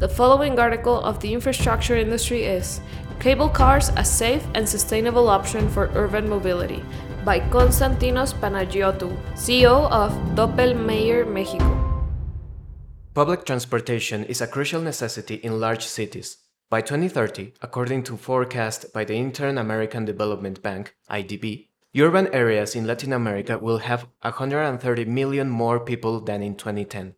The following article of the infrastructure industry is Cable Cars a Safe and Sustainable Option for Urban Mobility by Konstantinos Panagiotou, CEO of Doppelmayr Mexico. Public transportation is a crucial necessity in large cities. By 2030, according to forecast by the Inter-American Development Bank, IDB, urban areas in Latin America will have 130 million more people than in 2010.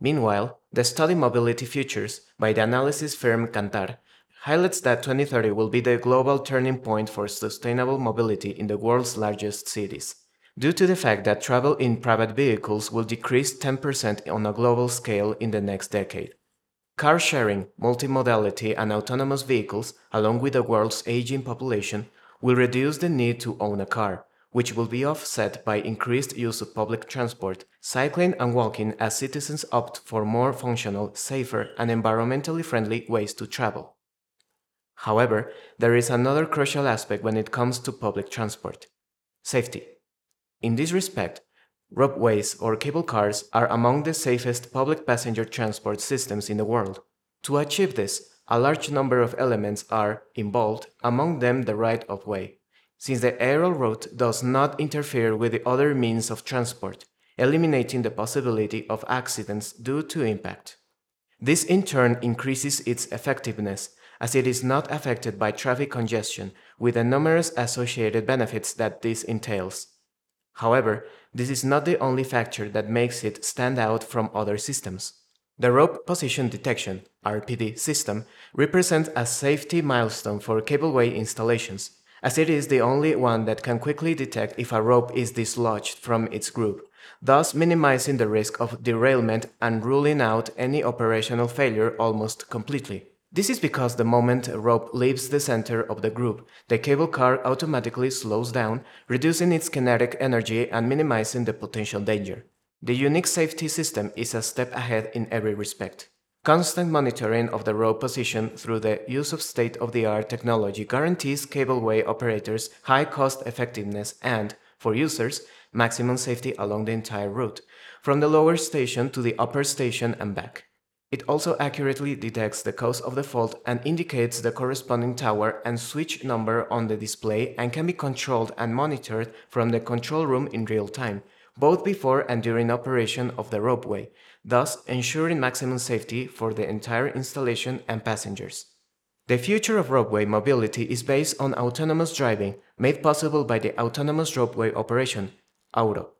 Meanwhile, the study Mobility Futures by the analysis firm Kantar highlights that 2030 will be the global turning point for sustainable mobility in the world's largest cities, due to the fact that travel in private vehicles will decrease 10% on a global scale in the next decade. Car sharing, multimodality, and autonomous vehicles, along with the world's aging population, will reduce the need to own a car, which will be offset by increased use of public transport, cycling, and walking as citizens opt for more functional, safer, and environmentally friendly ways to travel. However, there is another crucial aspect when it comes to public transport safety. In this respect, Ropeways or cable cars are among the safest public passenger transport systems in the world. To achieve this, a large number of elements are involved, among them the right of way, since the aerial route does not interfere with the other means of transport, eliminating the possibility of accidents due to impact. This in turn increases its effectiveness, as it is not affected by traffic congestion, with the numerous associated benefits that this entails. However, this is not the only factor that makes it stand out from other systems. The rope position detection (RPD) system represents a safety milestone for cableway installations, as it is the only one that can quickly detect if a rope is dislodged from its group, thus minimizing the risk of derailment and ruling out any operational failure almost completely. This is because the moment a rope leaves the center of the group, the cable car automatically slows down, reducing its kinetic energy and minimizing the potential danger. The unique safety system is a step ahead in every respect. Constant monitoring of the rope position through the use of state-of-the-art technology guarantees cableway operators high cost effectiveness and, for users, maximum safety along the entire route, from the lower station to the upper station and back. It also accurately detects the cause of the fault and indicates the corresponding tower and switch number on the display and can be controlled and monitored from the control room in real time, both before and during operation of the ropeway, thus ensuring maximum safety for the entire installation and passengers. The future of ropeway mobility is based on autonomous driving, made possible by the Autonomous Ropeway Operation, AURO,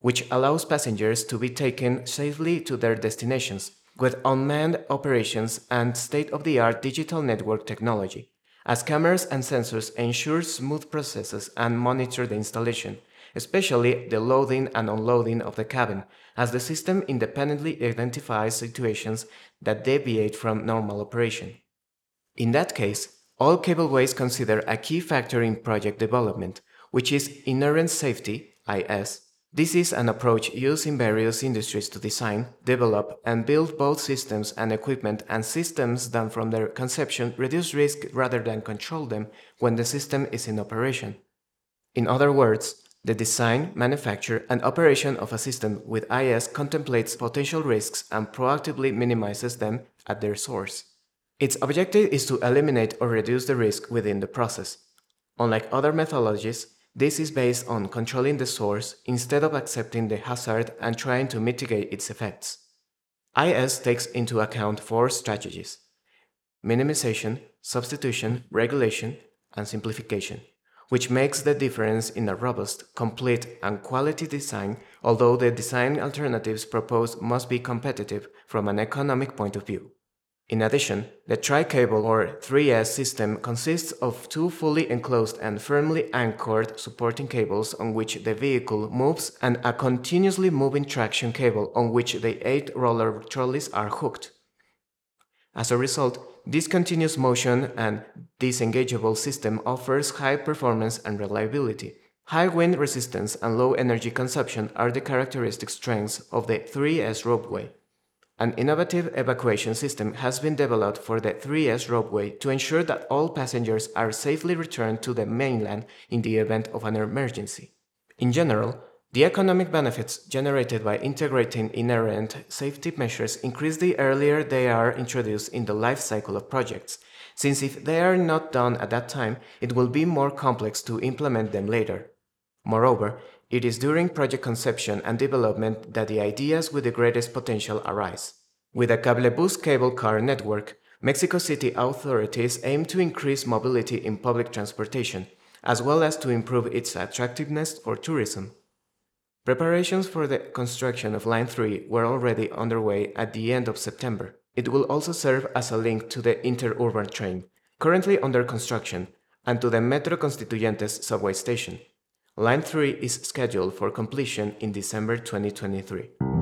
which allows passengers to be taken safely to their destinations with unmanned operations and state-of-the-art digital network technology, as cameras and sensors ensure smooth processes and monitor the installation, especially the loading and unloading of the cabin, as the system independently identifies situations that deviate from normal operation. In that case, all cableways consider a key factor in project development, which is inherent safety, IS, this is an approach used in various industries to design, develop, and build both systems and equipment and systems that from their conception reduce risk rather than control them when the system is in operation. In other words, the design, manufacture, and operation of a system with IS contemplates potential risks and proactively minimizes them at their source. Its objective is to eliminate or reduce the risk within the process. Unlike other methodologies, this is based on controlling the source instead of accepting the hazard and trying to mitigate its effects. IS takes into account four strategies minimization, substitution, regulation, and simplification, which makes the difference in a robust, complete, and quality design, although the design alternatives proposed must be competitive from an economic point of view. In addition, the tri-cable or 3S system consists of two fully enclosed and firmly anchored supporting cables on which the vehicle moves and a continuously moving traction cable on which the eight roller trolleys are hooked. As a result, this continuous motion and disengageable system offers high performance and reliability. High wind resistance and low energy consumption are the characteristic strengths of the 3S ropeway. An innovative evacuation system has been developed for the 3S ropeway to ensure that all passengers are safely returned to the mainland in the event of an emergency. In general, The economic benefits generated by integrating inherent safety measures increase the earlier they are introduced in the life cycle of projects, since if they are not done at that time, it will be more complex to implement them later. Moreover, it is during project conception and development that the ideas with the greatest potential arise. With a cablebus cable car network, Mexico City authorities aim to increase mobility in public transportation, as well as to improve its attractiveness for tourism. Preparations for the construction of Line 3 were already underway at the end of September. It will also serve as a link to the interurban train, currently under construction, and to the Metro Constituyentes subway station. Line 3 is scheduled for completion in December 2023.